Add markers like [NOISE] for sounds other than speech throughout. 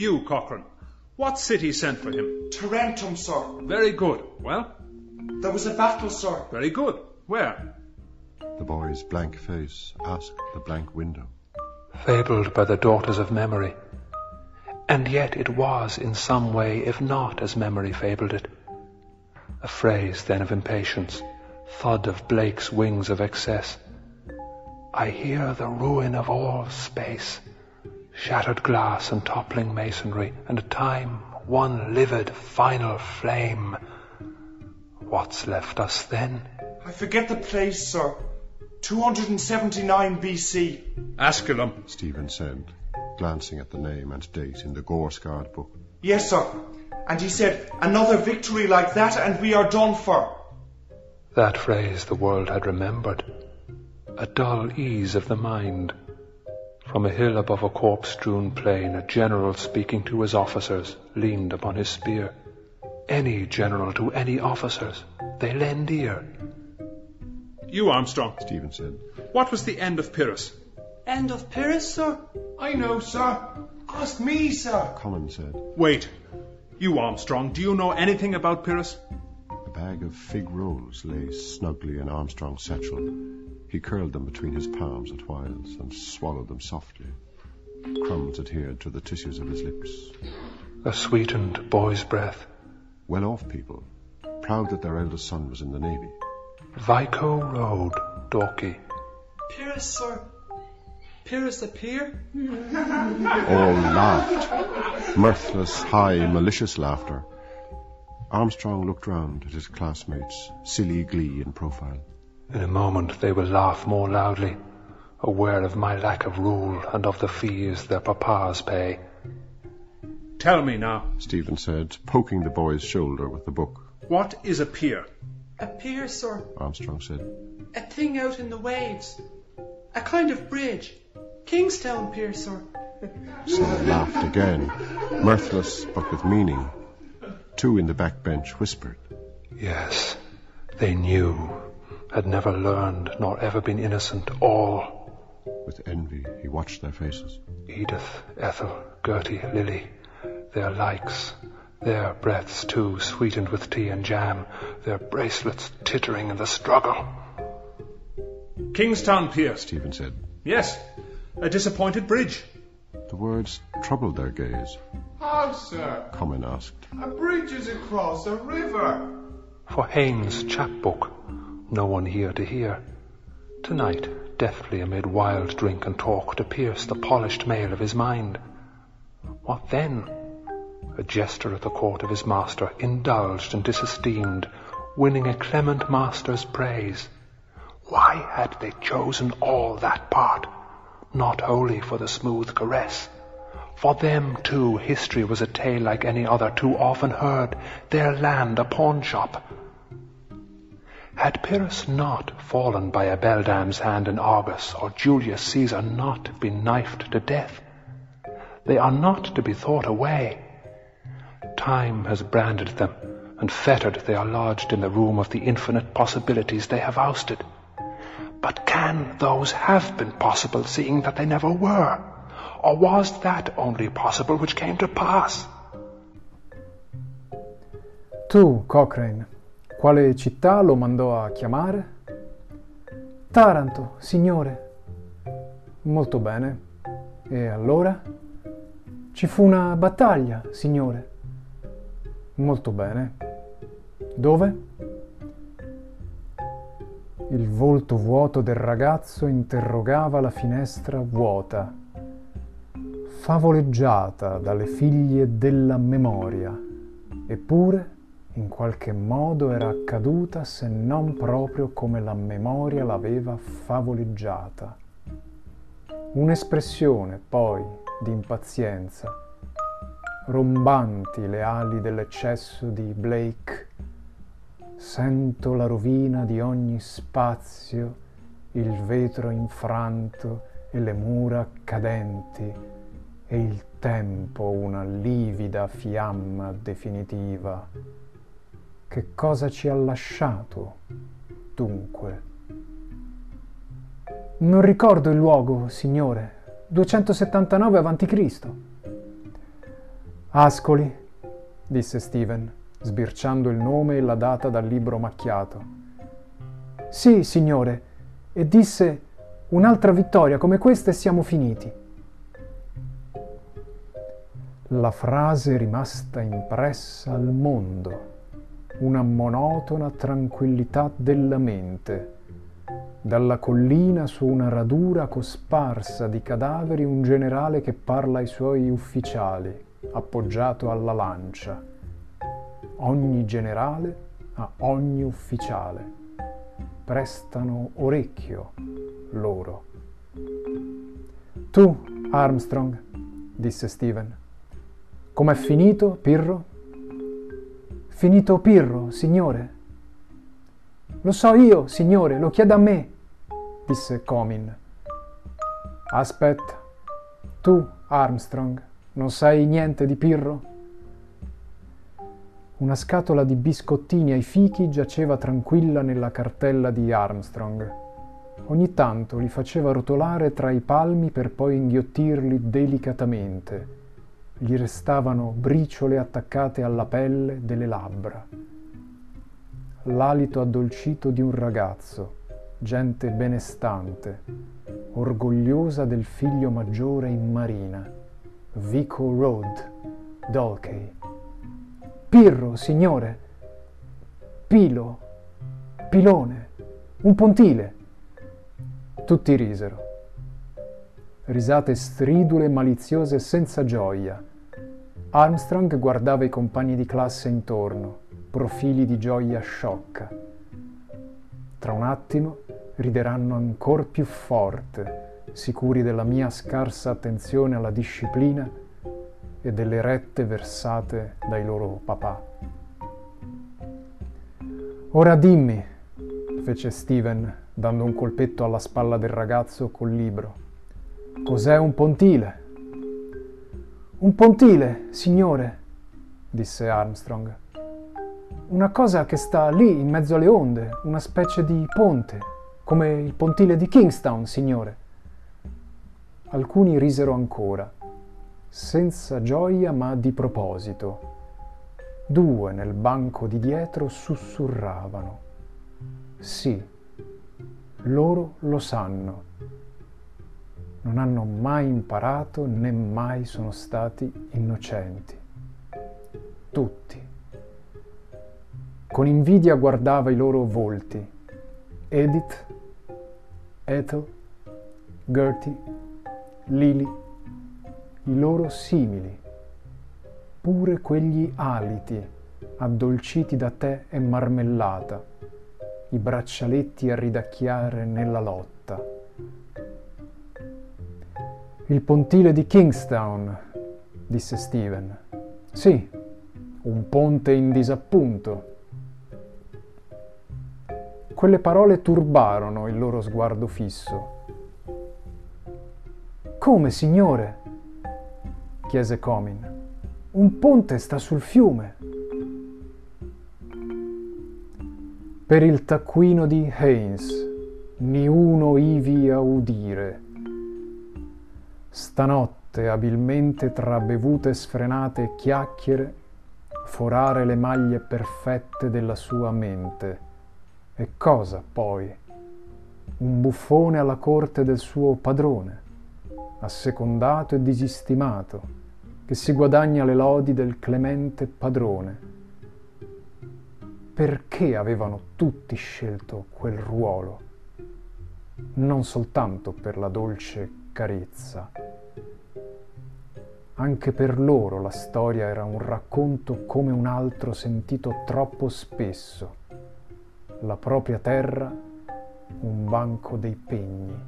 You, Cochrane. What city sent for him? Tarentum, sir. Very good. Well? There was a battle, sir. Very good. Where? The boy's blank face asked the blank window. Fabled by the daughters of memory. And yet it was in some way, if not as memory fabled it. A phrase then of impatience, thud of Blake's wings of excess. I hear the ruin of all space shattered glass and toppling masonry, and time, one livid, final flame. What's left us then? I forget the place, sir. 279 BC. Asculum, Stephen said, glancing at the name and date in the Gorescard book. Yes, sir. And he said, another victory like that and we are done for. That phrase the world had remembered. A dull ease of the mind, from a hill above a corpse-strewn plain, a general speaking to his officers leaned upon his spear. Any general to any officers, they lend ear. You, Armstrong. Stephen said. What was the end of Pyrrhus? End of Pyrrhus, sir? I know, sir. Ask me, sir. Common said. Wait. You, Armstrong, do you know anything about Pyrrhus? A bag of fig rolls lay snugly in Armstrong's satchel. He curled them between his palms at whiles and swallowed them softly. Crumbs adhered to the tissues of his lips. A sweetened boy's breath. Well off people, proud that their eldest son was in the Navy. Vico Road, Dorky. Pyrrhus, sir. Pyrrhus the peer? All laughed. Mirthless, high, malicious laughter. Armstrong looked round at his classmates, silly glee in profile. In a moment they will laugh more loudly, aware of my lack of rule and of the fees their papas pay. Tell me now, Stephen said, poking the boy's shoulder with the book. what is a pier? A pier, sir. Armstrong said. A thing out in the waves. A kind of bridge. Kingstown Pier, sir. [LAUGHS] Some laughed again, mirthless but with meaning. Two in the back bench whispered. Yes, they knew, had never learned nor ever been innocent, all. With envy, he watched their faces. Edith, Ethel, Gertie, Lily, their likes, their breaths too, sweetened with tea and jam, their bracelets tittering in the struggle. Kingstown Pier. Stephen said. Yes, a disappointed bridge. The words troubled their gaze. How, sir? Common asked. A bridge is across a river. For Haynes' chapbook, no one here to hear. Tonight, deftly amid wild drink and talk, to pierce the polished mail of his mind. What then? A jester at the court of his master, indulged and disesteemed, winning a clement master's praise. Why had they chosen all that part? Not wholly for the smooth caress. For them, too, history was a tale like any other, too often heard, their land a pawnshop. Had Pyrrhus not fallen by a beldame's hand in Argos, or Julius Caesar not been knifed to death, they are not to be thought away. Time has branded them, and fettered they are lodged in the room of the infinite possibilities they have ousted. But can those have been possible, seeing that they never were? Or was that only possible which came to pass? 2. Cochrane, quale città lo mandò a chiamare? Taranto, signore. Molto bene. E allora? Ci fu una battaglia, signore. Molto bene. Dove? Il volto vuoto del ragazzo interrogava la finestra vuota, favoleggiata dalle figlie della memoria, eppure in qualche modo era accaduta se non proprio come la memoria l'aveva favoleggiata. Un'espressione poi di impazienza, rombanti le ali dell'eccesso di Blake Sento la rovina di ogni spazio, il vetro infranto e le mura cadenti, e il tempo una livida fiamma definitiva. Che cosa ci ha lasciato, dunque? Non ricordo il luogo, signore. 279 a.C. Ascoli, disse Steven, sbirciando il nome e la data dal libro macchiato. Sì, signore, e disse un'altra vittoria come questa e siamo finiti. La frase rimasta impressa al mondo, una monotona tranquillità della mente. Dalla collina su una radura cosparsa di cadaveri un generale che parla ai suoi ufficiali, appoggiato alla lancia. Ogni generale a ogni ufficiale. Prestano orecchio loro. Tu, Armstrong, disse Steven, com'è finito, Pirro? Finito Pirro, signore. Lo so io, signore, lo chieda a me, disse Comin. Aspetta, tu, Armstrong, non sai niente di Pirro? Una scatola di biscottini ai fichi giaceva tranquilla nella cartella di Armstrong. Ogni tanto li faceva rotolare tra i palmi per poi inghiottirli delicatamente. Gli restavano briciole attaccate alla pelle delle labbra. L'alito addolcito di un ragazzo, gente benestante, orgogliosa del figlio maggiore in marina, Vico Road, Dalkey. Pirro, signore, Pilo, Pilone, un pontile. Tutti risero. Risate stridule, maliziose senza gioia. Armstrong guardava i compagni di classe intorno, profili di gioia sciocca. Tra un attimo rideranno ancor più forte, sicuri della mia scarsa attenzione alla disciplina e delle rette versate dai loro papà. Ora dimmi, fece Steven, dando un colpetto alla spalla del ragazzo col libro. Cos'è un pontile? Un pontile, signore, disse Armstrong. Una cosa che sta lì in mezzo alle onde, una specie di ponte, come il pontile di Kingstown, signore. Alcuni risero ancora, senza gioia ma di proposito. Due nel banco di dietro sussurravano. Sì, loro lo sanno. Non hanno mai imparato né mai sono stati innocenti. Tutti. Con invidia guardava i loro volti. Edith, Ethel, Gertie, Lily, i loro simili, pure quegli aliti addolciti da tè e marmellata i braccialetti a ridacchiare nella lotta. Il pontile di Kingstown, disse Steven. Sì, un ponte in disappunto. Quelle parole turbarono il loro sguardo fisso. Come, signore? chiese Comin. Un ponte sta sul fiume. Per il taccuino di Haynes, ni uno ivi a udire. Stanotte, abilmente tra bevute sfrenate e chiacchiere, forare le maglie perfette della sua mente. E cosa poi? Un buffone alla corte del suo padrone, assecondato e disistimato, che si guadagna le lodi del clemente padrone perché avevano tutti scelto quel ruolo, non soltanto per la dolce carezza. Anche per loro la storia era un racconto come un altro sentito troppo spesso. La propria terra, un banco dei pegni.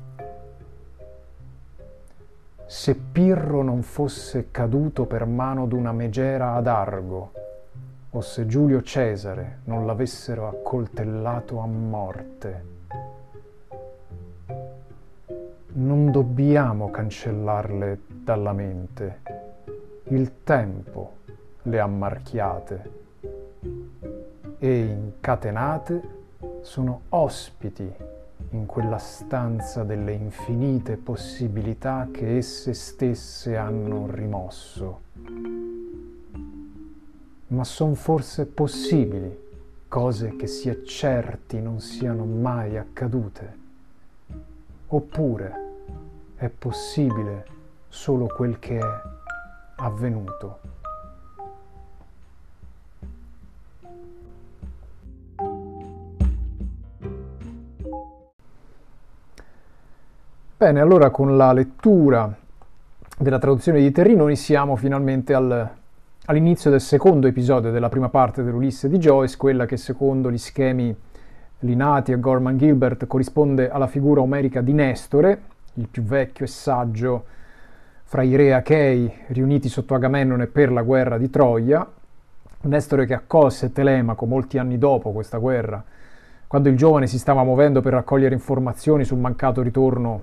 Se Pirro non fosse caduto per mano d'una megera ad Argo, o se Giulio Cesare non l'avessero accoltellato a morte. Non dobbiamo cancellarle dalla mente. Il tempo le ha marchiate e incatenate sono ospiti in quella stanza delle infinite possibilità che esse stesse hanno rimosso. ma sono forse possibili cose che si è certi non siano mai accadute? Oppure è possibile solo quel che è avvenuto? Bene, allora con la lettura della traduzione di Terrinoni siamo finalmente al, all'inizio del secondo episodio della prima parte dell'Ulisse di Joyce, quella che secondo gli schemi Linati e Gorman Gilbert corrisponde alla figura omerica di Nestore, il più vecchio e saggio fra i re achei riuniti sotto Agamennone per la guerra di Troia, Nestore che accolse Telemaco molti anni dopo questa guerra, quando il giovane si stava muovendo per raccogliere informazioni sul mancato ritorno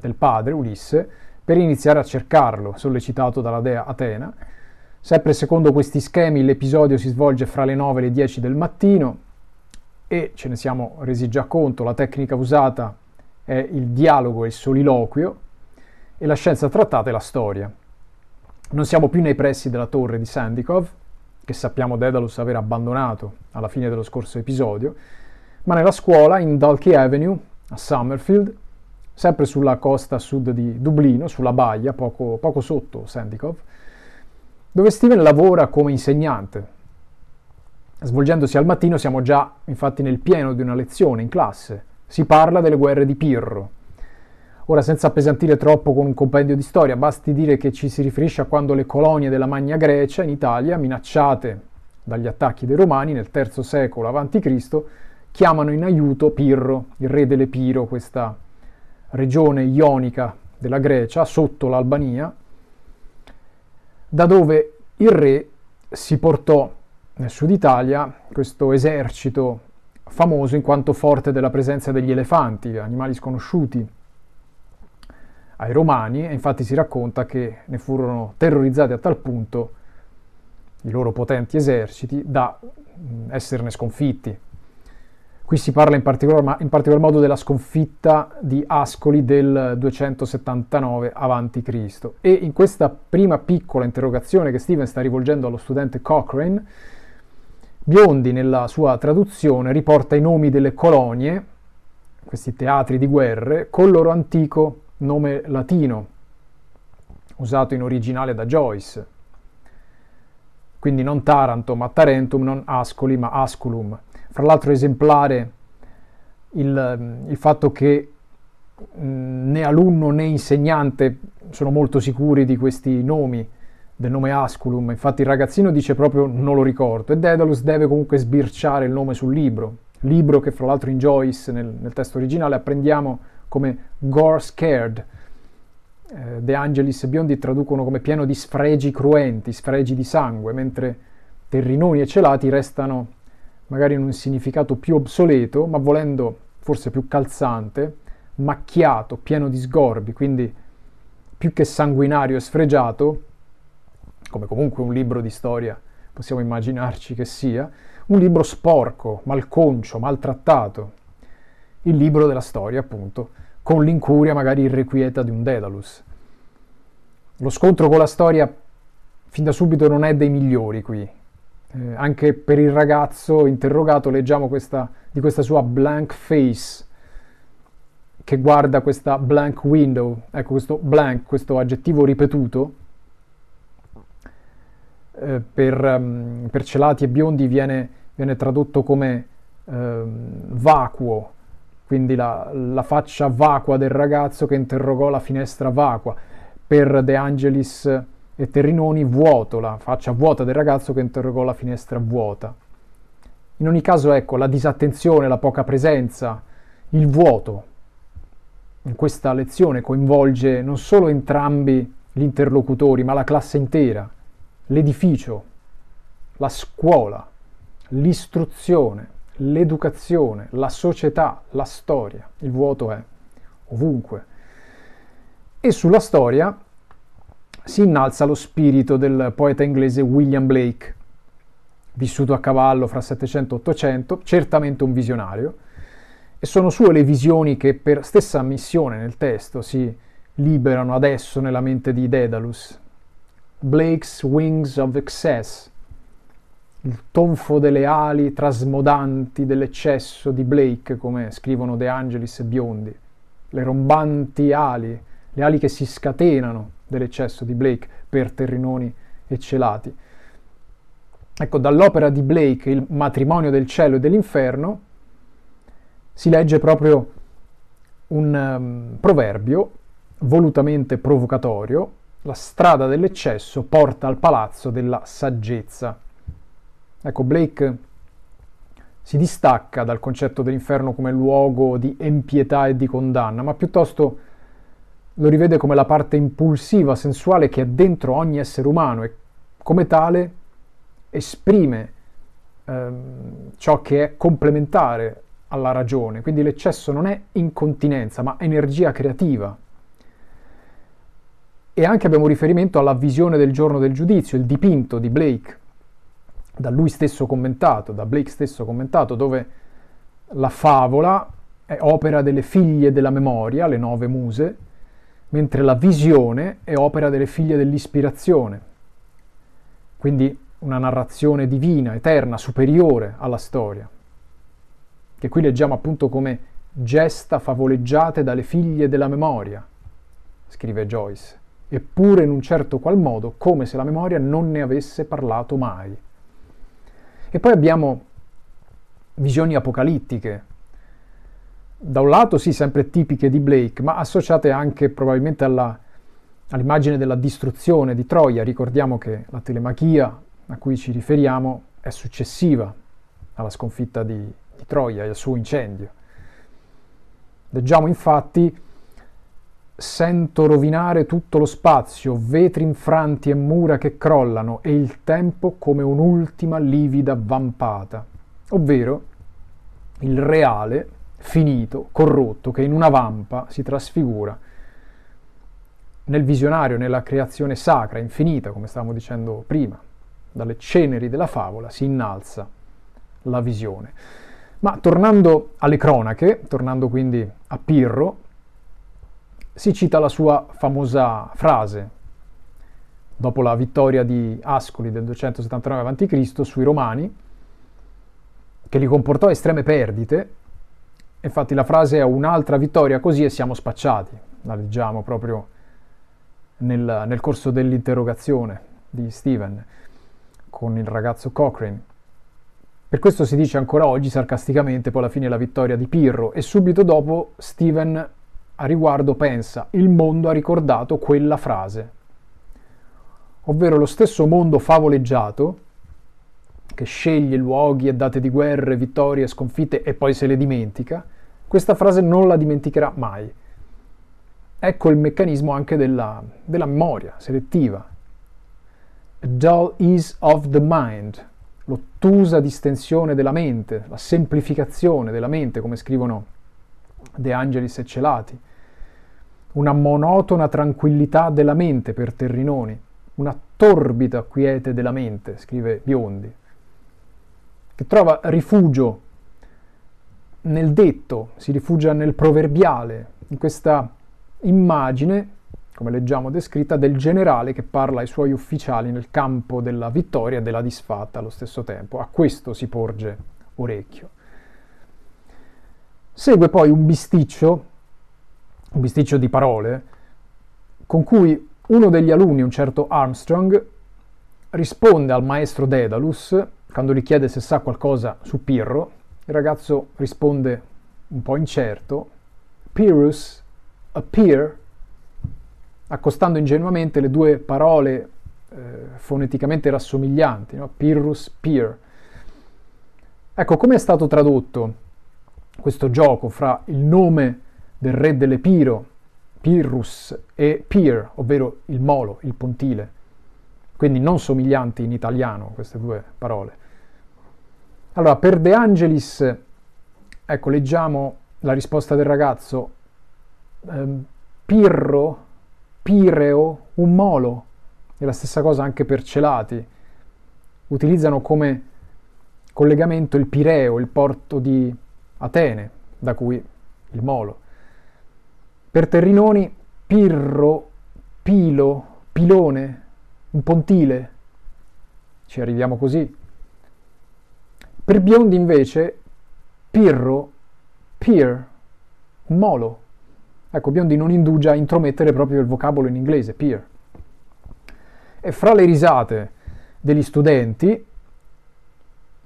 del padre, Ulisse, per iniziare a cercarlo, sollecitato dalla dea Atena. Sempre secondo questi schemi l'episodio si svolge fra le 9 e le 10 del mattino e ce ne siamo resi già conto, la tecnica usata è il dialogo e il soliloquio e la scienza trattata è la storia. Non siamo più nei pressi della torre di Sandikov, che sappiamo Daedalus aver abbandonato alla fine dello scorso episodio, ma nella scuola in Dalkey Avenue, a Summerfield, sempre sulla costa sud di Dublino, sulla baia, poco, poco sotto Sandikov, dove Steven lavora come insegnante. Svolgendosi al mattino siamo già infatti nel pieno di una lezione in classe. Si parla delle guerre di Pirro. Ora, senza appesantire troppo con un compendio di storia, basti dire che ci si riferisce a quando le colonie della Magna Grecia in Italia, minacciate dagli attacchi dei Romani nel III secolo a.C., chiamano in aiuto Pirro, il re dell'Epiro, questa regione ionica della Grecia, sotto l'Albania, da dove il re si portò nel sud Italia questo esercito famoso in quanto forte della presenza degli elefanti, animali sconosciuti ai romani, e infatti si racconta che ne furono terrorizzati a tal punto i loro potenti eserciti da esserne sconfitti. Qui si parla in particolar, in particolar, modo della sconfitta di Ascoli del 279 a.C. E in questa prima piccola interrogazione che Steven sta rivolgendo allo studente Cochrane, Biondi nella sua traduzione riporta i nomi delle colonie, questi teatri di guerre, col loro antico nome latino, usato in originale da Joyce. Quindi non Taranto ma Tarentum, non Ascoli ma Asculum. Fra l'altro esemplare il, il fatto che né alunno né insegnante sono molto sicuri di questi nomi, del nome Asculum, infatti il ragazzino dice proprio non lo ricordo. E Daedalus deve comunque sbirciare il nome sul libro, libro che fra l'altro in Joyce nel, nel testo originale apprendiamo come Gore Scared, eh, De Angelis e Biondi traducono come pieno di sfregi cruenti, sfregi di sangue, mentre Terrinoni e Celati restano magari in un significato più obsoleto, ma volendo forse più calzante, macchiato, pieno di sgorbi, quindi più che sanguinario e sfregiato, come comunque un libro di storia possiamo immaginarci che sia, un libro sporco, malconcio, maltrattato, il libro della storia appunto, con l'incuria magari irrequieta di un Daedalus. Lo scontro con la storia fin da subito non è dei migliori qui, eh, anche per il ragazzo interrogato leggiamo questa, di questa sua blank face che guarda questa blank window, ecco questo blank, questo aggettivo ripetuto, eh, per, um, per, celati e biondi viene, viene tradotto come eh, vacuo, quindi la, la, faccia vacua del ragazzo che interrogò la finestra vacua. Per De Angelis e Terrinoni vuoto, la faccia vuota del ragazzo che interrogò la finestra vuota. In ogni caso, ecco, la disattenzione, la poca presenza, il vuoto in questa lezione coinvolge non solo entrambi gli interlocutori, ma la classe intera, l'edificio, la scuola, l'istruzione, l'educazione, la società, la storia. Il vuoto è ovunque. E sulla storia si innalza lo spirito del poeta inglese William Blake, vissuto a cavallo fra 700 e 800, certamente un visionario, e sono sue le visioni che per stessa ammissione nel testo si liberano adesso nella mente di Daedalus. Blake's Wings of Excess, il tonfo delle ali trasmodanti dell'eccesso di Blake, come scrivono De Angelis e Biondi, le rombanti ali, le ali che si scatenano dell'eccesso di Blake per terrinoni e celati. Ecco, dall'opera di Blake, Il matrimonio del cielo e dell'inferno, si legge proprio un um, proverbio volutamente provocatorio, la strada dell'eccesso porta al palazzo della saggezza. Ecco, Blake si distacca dal concetto dell'inferno come luogo di empietà e di condanna, ma piuttosto lo rivede come la parte impulsiva, sensuale che è dentro ogni essere umano e come tale esprime ehm, ciò che è complementare alla ragione. Quindi l'eccesso non è incontinenza, ma energia creativa. E anche abbiamo riferimento alla visione del giorno del giudizio, il dipinto di Blake, da lui stesso commentato, da Blake stesso commentato, dove la favola è opera delle figlie della memoria, le nove muse, mentre la visione è opera delle figlie dell'ispirazione. Quindi una narrazione divina, eterna, superiore alla storia, che qui leggiamo appunto come gesta favoleggiate dalle figlie della memoria, scrive Joyce, eppure in un certo qual modo come se la memoria non ne avesse parlato mai. E poi abbiamo visioni apocalittiche, da un lato sì, sempre tipiche di Blake, ma associate anche probabilmente alla, all'immagine della distruzione di Troia. Ricordiamo che la telemachia a cui ci riferiamo è successiva alla sconfitta di, di Troia e al suo incendio. Leggiamo infatti Sento rovinare tutto lo spazio, vetri infranti e mura che crollano, e il tempo come un'ultima livida vampata, ovvero il reale, finito, corrotto, che in una vampa si trasfigura nel visionario, nella creazione sacra, infinita, come stavamo dicendo prima. Dalle ceneri della favola si innalza la visione. Ma tornando alle cronache, tornando quindi a Pirro, si cita la sua famosa frase, dopo la vittoria di Ascoli del 279 a.C. sui Romani, che li comportò estreme perdite. Infatti la frase è un'altra vittoria così e siamo spacciati. La leggiamo proprio nel, nel corso dell'interrogazione di Steven con il ragazzo Cochrane. Per questo si dice ancora oggi sarcasticamente poi alla fine la vittoria di Pirro e subito dopo Steven a riguardo pensa il mondo ha ricordato quella frase, ovvero lo stesso mondo favoleggiato che sceglie luoghi e date di guerre, vittorie, sconfitte e poi se le dimentica, questa frase non la dimenticherà mai. Ecco il meccanismo anche della, della memoria selettiva. A dull ease of the mind, l'ottusa distensione della mente, la semplificazione della mente, come scrivono De Angelis e Celati, una monotona tranquillità della mente per Terrinoni, una torbida quiete della mente, scrive Biondi, che trova rifugio nel detto, si rifugia nel proverbiale, in questa immagine, come leggiamo descritta, del generale che parla ai suoi ufficiali nel campo della vittoria e della disfatta allo stesso tempo. A questo si porge orecchio. Segue poi un bisticcio, bisticcio di parole, con cui uno degli alunni, un certo Armstrong, risponde al maestro Daedalus quando gli chiede se sa qualcosa su Pirro. Il ragazzo risponde un po' incerto, Pyrrhus appear, accostando ingenuamente le due parole eh, foneticamente rassomiglianti, no? Pyrrhus, peer. Ecco, come è stato tradotto questo gioco fra il nome del re dell'Epiro, Pyrrhus, e Pier, ovvero il molo, il pontile, quindi non somiglianti in italiano queste due parole. Allora, per De Angelis, ecco, leggiamo la risposta del ragazzo, ehm, Pirro, Pireo, un molo, è la stessa cosa anche per Celati, utilizzano come collegamento il Pireo, il porto di Atene, da cui il molo. Per Terrinoni, Pirro, Pilo, Pilone, un pontile, ci arriviamo così. Per biondi invece, pirro, peer, molo. Ecco, Biondi non indugia a intromettere proprio il vocabolo in inglese, peer. E fra le risate degli studenti,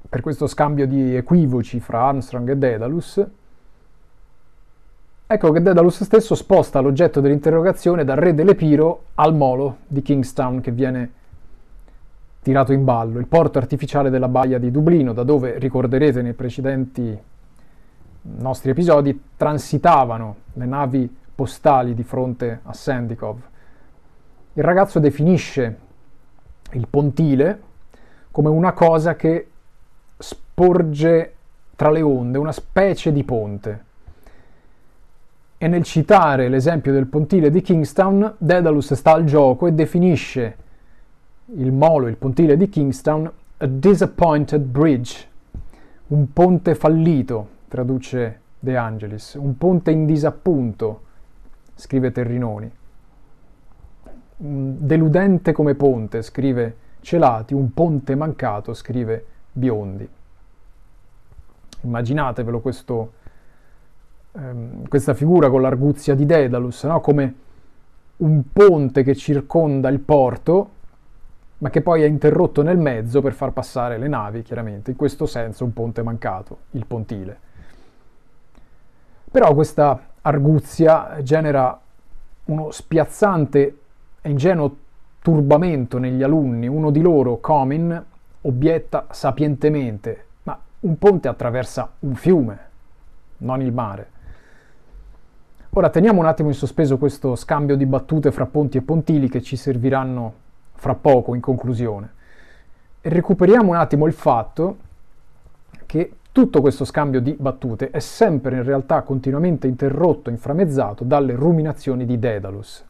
per questo scambio di equivoci fra Armstrong e Daedalus, ecco che Daedalus stesso sposta l'oggetto dell'interrogazione dal re dell'Epiro al molo di Kingstown che viene tirato in ballo, il porto artificiale della baia di Dublino, da dove ricorderete nei precedenti nostri episodi transitavano le navi postali di fronte a Sandikov. Il ragazzo definisce il pontile come una cosa che sporge tra le onde, una specie di ponte. E nel citare l'esempio del pontile di Kingstown, Daedalus sta al gioco e definisce il molo, il pontile di Kingstown, a disappointed bridge, un ponte fallito, traduce De Angelis, un ponte in disappunto, scrive Terrinoni. Deludente come ponte, scrive Celati, un ponte mancato, scrive Biondi. Immaginatevelo questo, ehm, questa figura con l'arguzia di Dedalus, no? come un ponte che circonda il porto, ma che poi è interrotto nel mezzo per far passare le navi, chiaramente. In questo senso un ponte mancato, il pontile. Però questa arguzia genera uno spiazzante e ingenuo turbamento negli alunni. Uno di loro, Comin, obietta sapientemente, ma un ponte attraversa un fiume, non il mare. Ora teniamo un attimo in sospeso questo scambio di battute fra ponti e pontili che ci serviranno fra poco in conclusione. E recuperiamo un attimo il fatto che tutto questo scambio di battute è sempre in realtà continuamente interrotto, inframezzato dalle ruminazioni di Daedalus,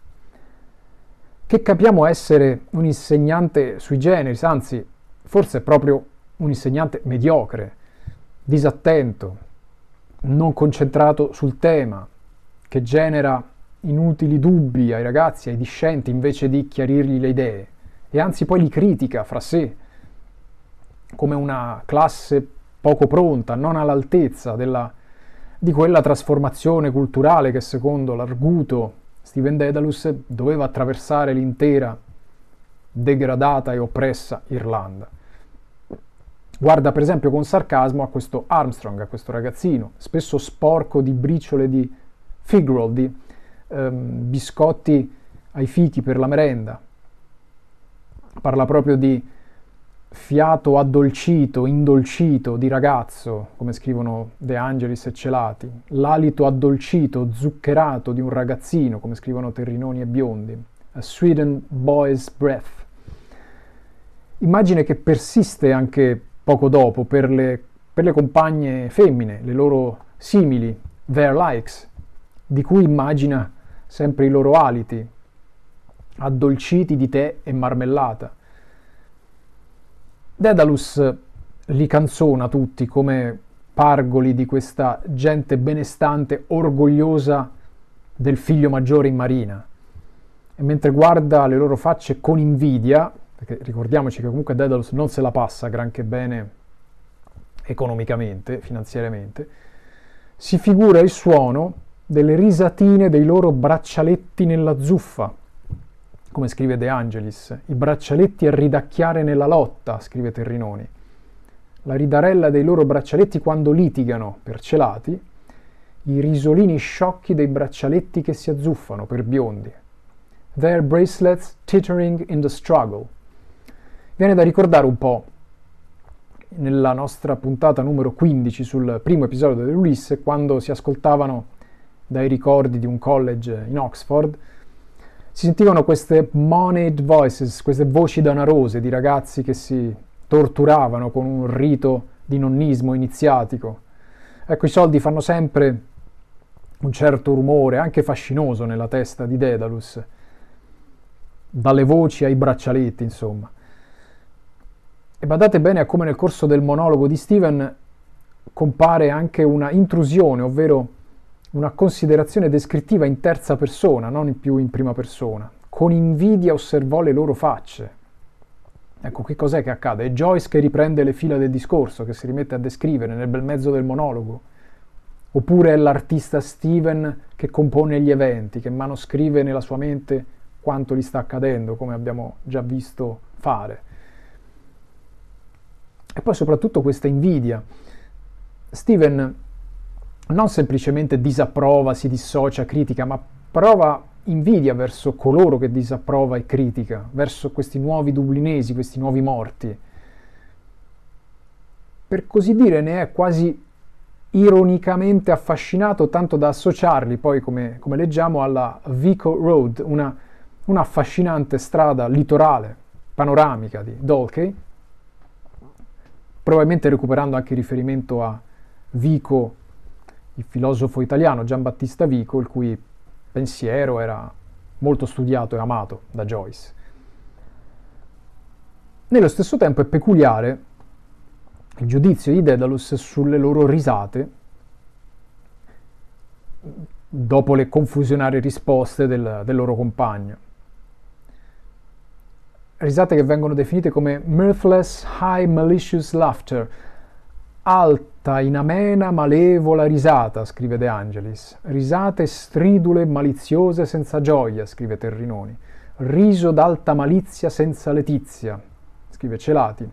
che capiamo essere un insegnante sui generis, anzi forse proprio un insegnante mediocre, disattento, non concentrato sul tema, che genera inutili dubbi ai ragazzi, ai discenti, invece di chiarirgli le idee, e anzi poi li critica fra sé, come una classe poco pronta, non all'altezza della, di quella trasformazione culturale che secondo l'arguto Steven Dedalus doveva attraversare l'intera degradata e oppressa Irlanda. Guarda per esempio con sarcasmo a questo Armstrong, a questo ragazzino, spesso sporco di briciole di fig di ehm, biscotti ai fichi per la merenda. Parla proprio di fiato addolcito, indolcito di ragazzo, come scrivono De Angelis e Celati, l'alito addolcito, zuccherato di un ragazzino, come scrivono Terrinoni e Biondi, a Sweden boy's breath. Immagine che persiste anche poco dopo per le, per le compagne femmine, le loro simili, their likes, di cui immagina sempre i loro aliti, addolciti di tè e marmellata Dedalus li canzona tutti come pargoli di questa gente benestante, orgogliosa del figlio maggiore in marina. E mentre guarda le loro facce con invidia, perché ricordiamoci che comunque Dedalus non se la passa granché bene economicamente, finanziariamente, si figura il suono delle risatine dei loro braccialetti nella zuffa, come scrive De Angelis, i braccialetti a ridacchiare nella lotta, scrive Terrinoni. La ridarella dei loro braccialetti quando litigano, per celati, i risolini sciocchi dei braccialetti che si azzuffano, per biondi. Their bracelets tittering in the struggle. Viene da ricordare un po' nella nostra puntata numero 15 sul primo episodio dell'Ulisse, quando si ascoltavano dai ricordi di un college in Oxford, si sentivano queste moneyed voices, queste voci danarose di ragazzi che si torturavano con un rito di nonnismo iniziatico. Ecco, i soldi fanno sempre un certo rumore, anche fascinoso, nella testa di Dedalus, dalle voci ai braccialetti, insomma. E badate bene a come nel corso del monologo di Steven compare anche una intrusione, ovvero una considerazione descrittiva in terza persona, non più in prima persona. Con invidia osservò le loro facce. Ecco, che cos'è che accade? È Joyce che riprende le fila del discorso, che si rimette a descrivere nel bel mezzo del monologo? Oppure è l'artista Steven che compone gli eventi, che manoscrive nella sua mente quanto gli sta accadendo, come abbiamo già visto fare? E poi soprattutto questa invidia. Steven non semplicemente disapprova, si dissocia, critica, ma prova invidia verso coloro che disapprova e critica, verso questi nuovi dublinesi, questi nuovi morti. Per così dire ne è quasi ironicamente affascinato, tanto da associarli poi, come, come leggiamo, alla Vico Road, una, una affascinante strada litorale, panoramica di Dalkey, probabilmente recuperando anche riferimento a Vico, il filosofo italiano Giambattista Vico, il cui pensiero era molto studiato e amato da Joyce. Nello stesso tempo è peculiare il giudizio di Daedalus sulle loro risate dopo le confusionarie risposte del, del loro compagno. Risate che vengono definite come mirthless, high, malicious laughter, alta, inamena, malevola risata, scrive De Angelis, risate stridule maliziose senza gioia, scrive Terrinoni, riso d'alta malizia senza letizia, scrive Celati,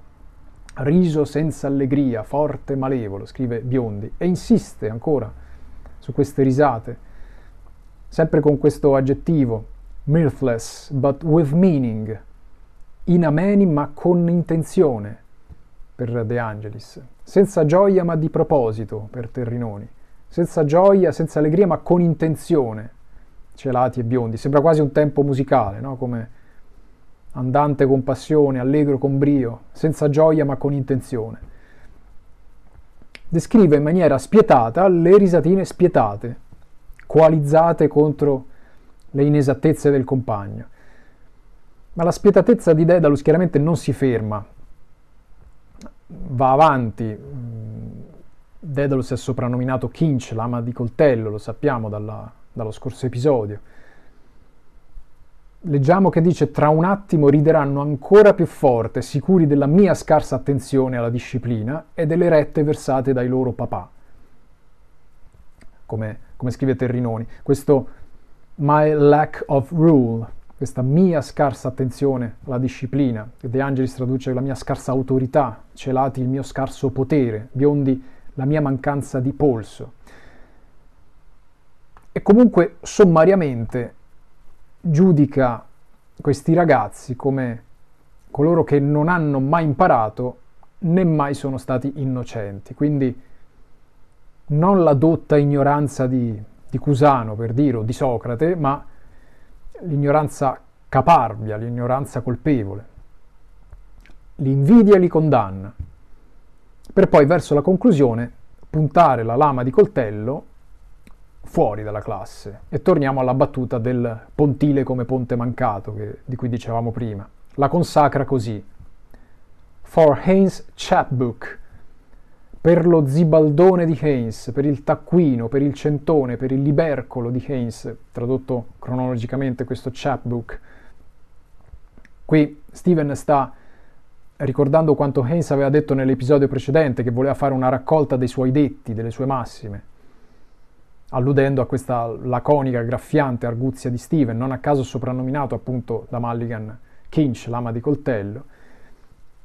riso senza allegria, forte, malevolo, scrive Biondi, e insiste ancora su queste risate, sempre con questo aggettivo, mirthless, but with meaning, inameni ma con intenzione, per De Angelis, senza gioia ma di proposito per Terrinoni, senza gioia, senza allegria ma con intenzione, celati e biondi, sembra quasi un tempo musicale, no? come andante con passione, allegro con brio, senza gioia ma con intenzione. Descrive in maniera spietata le risatine spietate, coalizzate contro le inesattezze del compagno. Ma la spietatezza di Daedalus chiaramente non si ferma va avanti. Daedalus è soprannominato Kinch, lama di coltello, lo sappiamo dalla, dallo scorso episodio. Leggiamo che dice tra un attimo rideranno ancora più forte, sicuri della mia scarsa attenzione alla disciplina e delle rette versate dai loro papà. Come, come scrive Terrinoni, questo my lack of rule, questa mia scarsa attenzione alla disciplina, De Angelis traduce la mia scarsa autorità, celati il mio scarso potere, biondi la mia mancanza di polso. E comunque sommariamente giudica questi ragazzi come coloro che non hanno mai imparato né mai sono stati innocenti. Quindi non la dotta ignoranza di, di Cusano, per dire, o di Socrate, ma l'ignoranza caparbia, l'ignoranza colpevole. L'invidia li condanna, per poi verso la conclusione puntare la lama di coltello fuori dalla classe. E torniamo alla battuta del pontile come ponte mancato, che, di cui dicevamo prima. La consacra così. For Haynes chapbook, per lo zibaldone di Haynes, per il taccuino, per il centone, per il libercolo di Haynes, tradotto cronologicamente questo chapbook. Qui Steven sta ricordando quanto Haynes aveva detto nell'episodio precedente, che voleva fare una raccolta dei suoi detti, delle sue massime, alludendo a questa laconica, graffiante arguzia di Steven, non a caso soprannominato appunto da Mulligan Kinch, lama di coltello.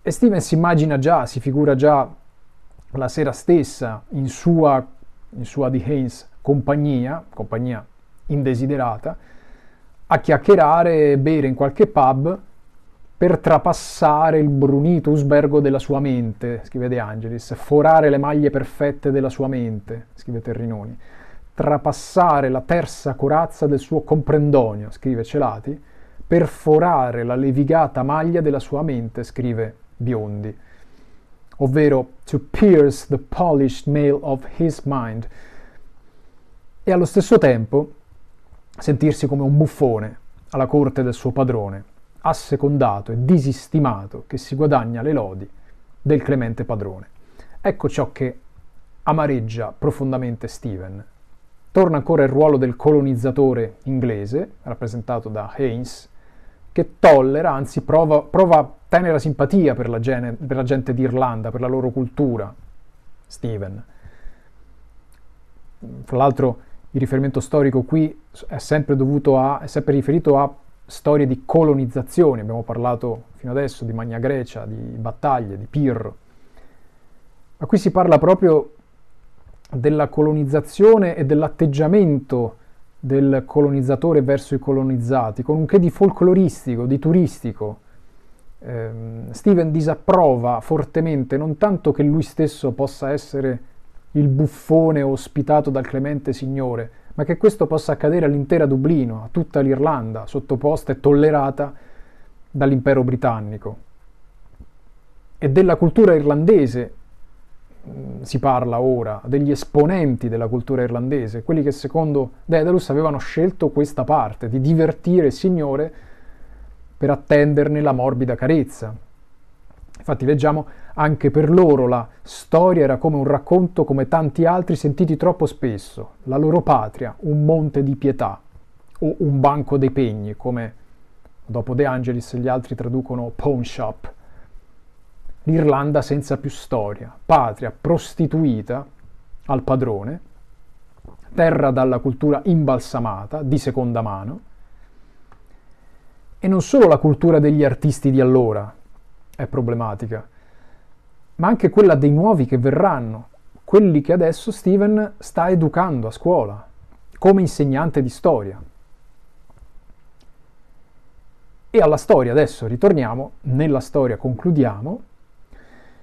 E Steven si immagina già, si figura già la sera stessa in sua, in sua di Haynes compagnia, compagnia indesiderata, a chiacchierare e bere in qualche pub per trapassare il brunito usbergo della sua mente, scrive De Angelis, forare le maglie perfette della sua mente, scrive Terrinoni, trapassare la terza corazza del suo comprendonio, scrive Celati, per forare la levigata maglia della sua mente, scrive Biondi ovvero to pierce the polished mail of his mind, e allo stesso tempo sentirsi come un buffone alla corte del suo padrone, assecondato e disistimato che si guadagna le lodi del clemente padrone. Ecco ciò che amareggia profondamente Steven. Torna ancora il ruolo del colonizzatore inglese, rappresentato da Haynes, che tollera, anzi prova, prova tenera simpatia per la, gene, per la gente d'Irlanda, per la loro cultura, Steven. Fra l'altro il riferimento storico qui è sempre, a, è sempre riferito a storie di colonizzazione, abbiamo parlato fino adesso di Magna Grecia, di battaglie, di Pirro, ma qui si parla proprio della colonizzazione e dell'atteggiamento del colonizzatore verso i colonizzati, con un che di folcloristico, di turistico. Eh, Steven disapprova fortemente non tanto che lui stesso possa essere il buffone ospitato dal clemente signore, ma che questo possa accadere all'intera Dublino, a tutta l'Irlanda, sottoposta e tollerata dall'impero britannico. E della cultura irlandese mm, si parla ora, degli esponenti della cultura irlandese, quelli che secondo Daedalus avevano scelto questa parte, di divertire il Signore per attenderne la morbida carezza. Infatti leggiamo anche per loro la storia era come un racconto come tanti altri sentiti troppo spesso, la loro patria, un monte di pietà o un banco dei pegni, come dopo De Angelis gli altri traducono pawn shop. L'Irlanda senza più storia, patria prostituita al padrone, terra dalla cultura imbalsamata, di seconda mano, e non solo la cultura degli artisti di allora è problematica, ma anche quella dei nuovi che verranno, quelli che adesso Steven sta educando a scuola, come insegnante di storia. E alla storia adesso ritorniamo, nella storia concludiamo.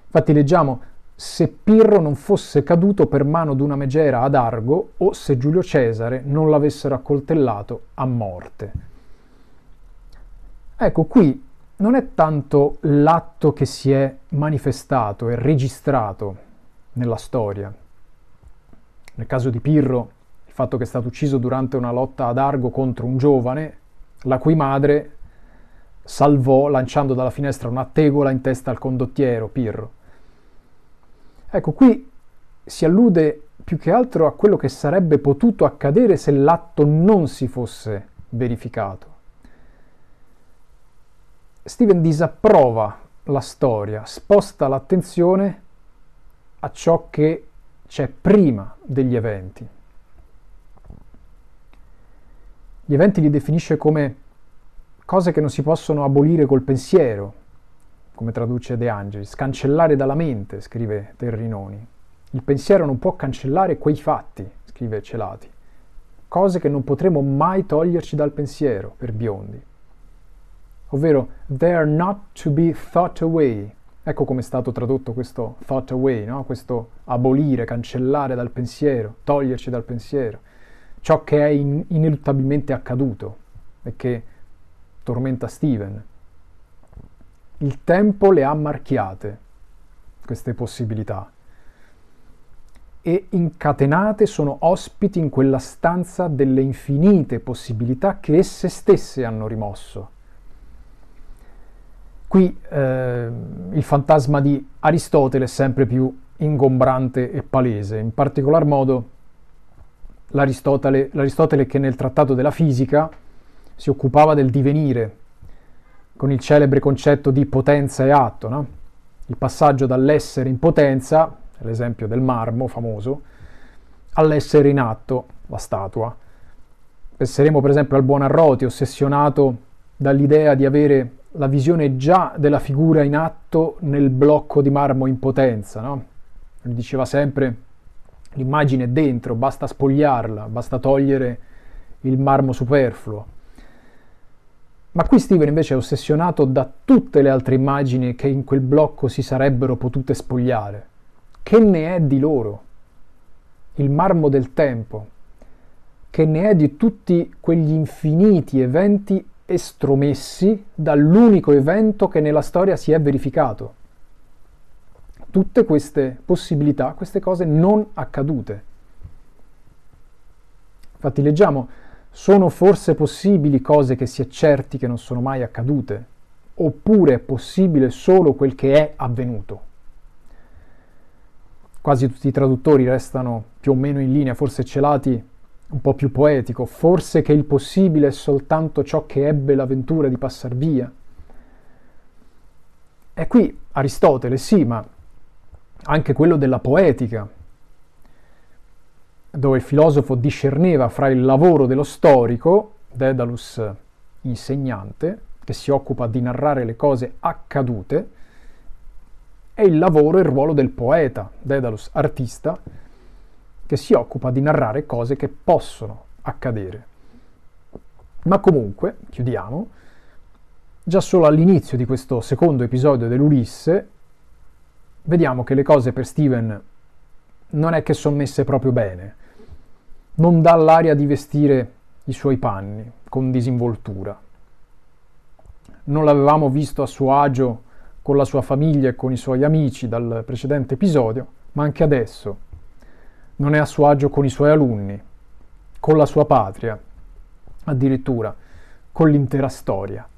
Infatti leggiamo se Pirro non fosse caduto per mano d'una megera ad Argo o se Giulio Cesare non l'avessero accoltellato a morte. Ecco, qui non è tanto l'atto che si è manifestato e registrato nella storia. Nel caso di Pirro, il fatto che è stato ucciso durante una lotta ad Argo contro un giovane, la cui madre salvò lanciando dalla finestra una tegola in testa al condottiero Pirro. Ecco, qui si allude più che altro a quello che sarebbe potuto accadere se l'atto non si fosse verificato. Steven disapprova la storia, sposta l'attenzione a ciò che c'è prima degli eventi. Gli eventi li definisce come cose che non si possono abolire col pensiero, come traduce De Angelis, cancellare dalla mente, scrive Terrinoni. Il pensiero non può cancellare quei fatti, scrive Celati, cose che non potremo mai toglierci dal pensiero, per Biondi ovvero they are not to be thought away. Ecco come è stato tradotto questo thought away, no? questo abolire, cancellare dal pensiero, toglierci dal pensiero, ciò che è in- ineluttabilmente accaduto e che tormenta Steven. Il tempo le ha marchiate, queste possibilità, e incatenate sono ospiti in quella stanza delle infinite possibilità che esse stesse hanno rimosso Qui eh, il fantasma di Aristotele è sempre più ingombrante e palese, in particolar modo l'Aristotele, l'Aristotele che nel trattato della fisica si occupava del divenire, con il celebre concetto di potenza e atto, no? il passaggio dall'essere in potenza, l'esempio del marmo famoso, all'essere in atto, la statua. Penseremo per esempio al buon Arroti, ossessionato dall'idea di avere la visione già della figura in atto nel blocco di marmo in potenza. No? Lui diceva sempre l'immagine è dentro, basta spogliarla, basta togliere il marmo superfluo. Ma qui Steven invece è ossessionato da tutte le altre immagini che in quel blocco si sarebbero potute spogliare. Che ne è di loro? Il marmo del tempo. Che ne è di tutti quegli infiniti eventi estromessi dall'unico evento che nella storia si è verificato. Tutte queste possibilità, queste cose non accadute. Infatti leggiamo, sono forse possibili cose che si è certi che non sono mai accadute, oppure è possibile solo quel che è avvenuto. Quasi tutti i traduttori restano più o meno in linea, forse celati un po' più poetico, forse che il possibile è soltanto ciò che ebbe l'avventura di passar via. E qui Aristotele sì, ma anche quello della poetica, dove il filosofo discerneva fra il lavoro dello storico, Dedalus insegnante, che si occupa di narrare le cose accadute, e il lavoro e il ruolo del poeta, Dedalus artista, che si occupa di narrare cose che possono accadere. Ma comunque, chiudiamo, già solo all'inizio di questo secondo episodio dell'Ulisse, vediamo che le cose per Steven non è che sono messe proprio bene. Non dà l'aria di vestire i suoi panni con disinvoltura. Non l'avevamo visto a suo agio con la sua famiglia e con i suoi amici dal precedente episodio, ma anche adesso non è a suo agio con i suoi alunni, con la sua patria, addirittura con l'intera storia.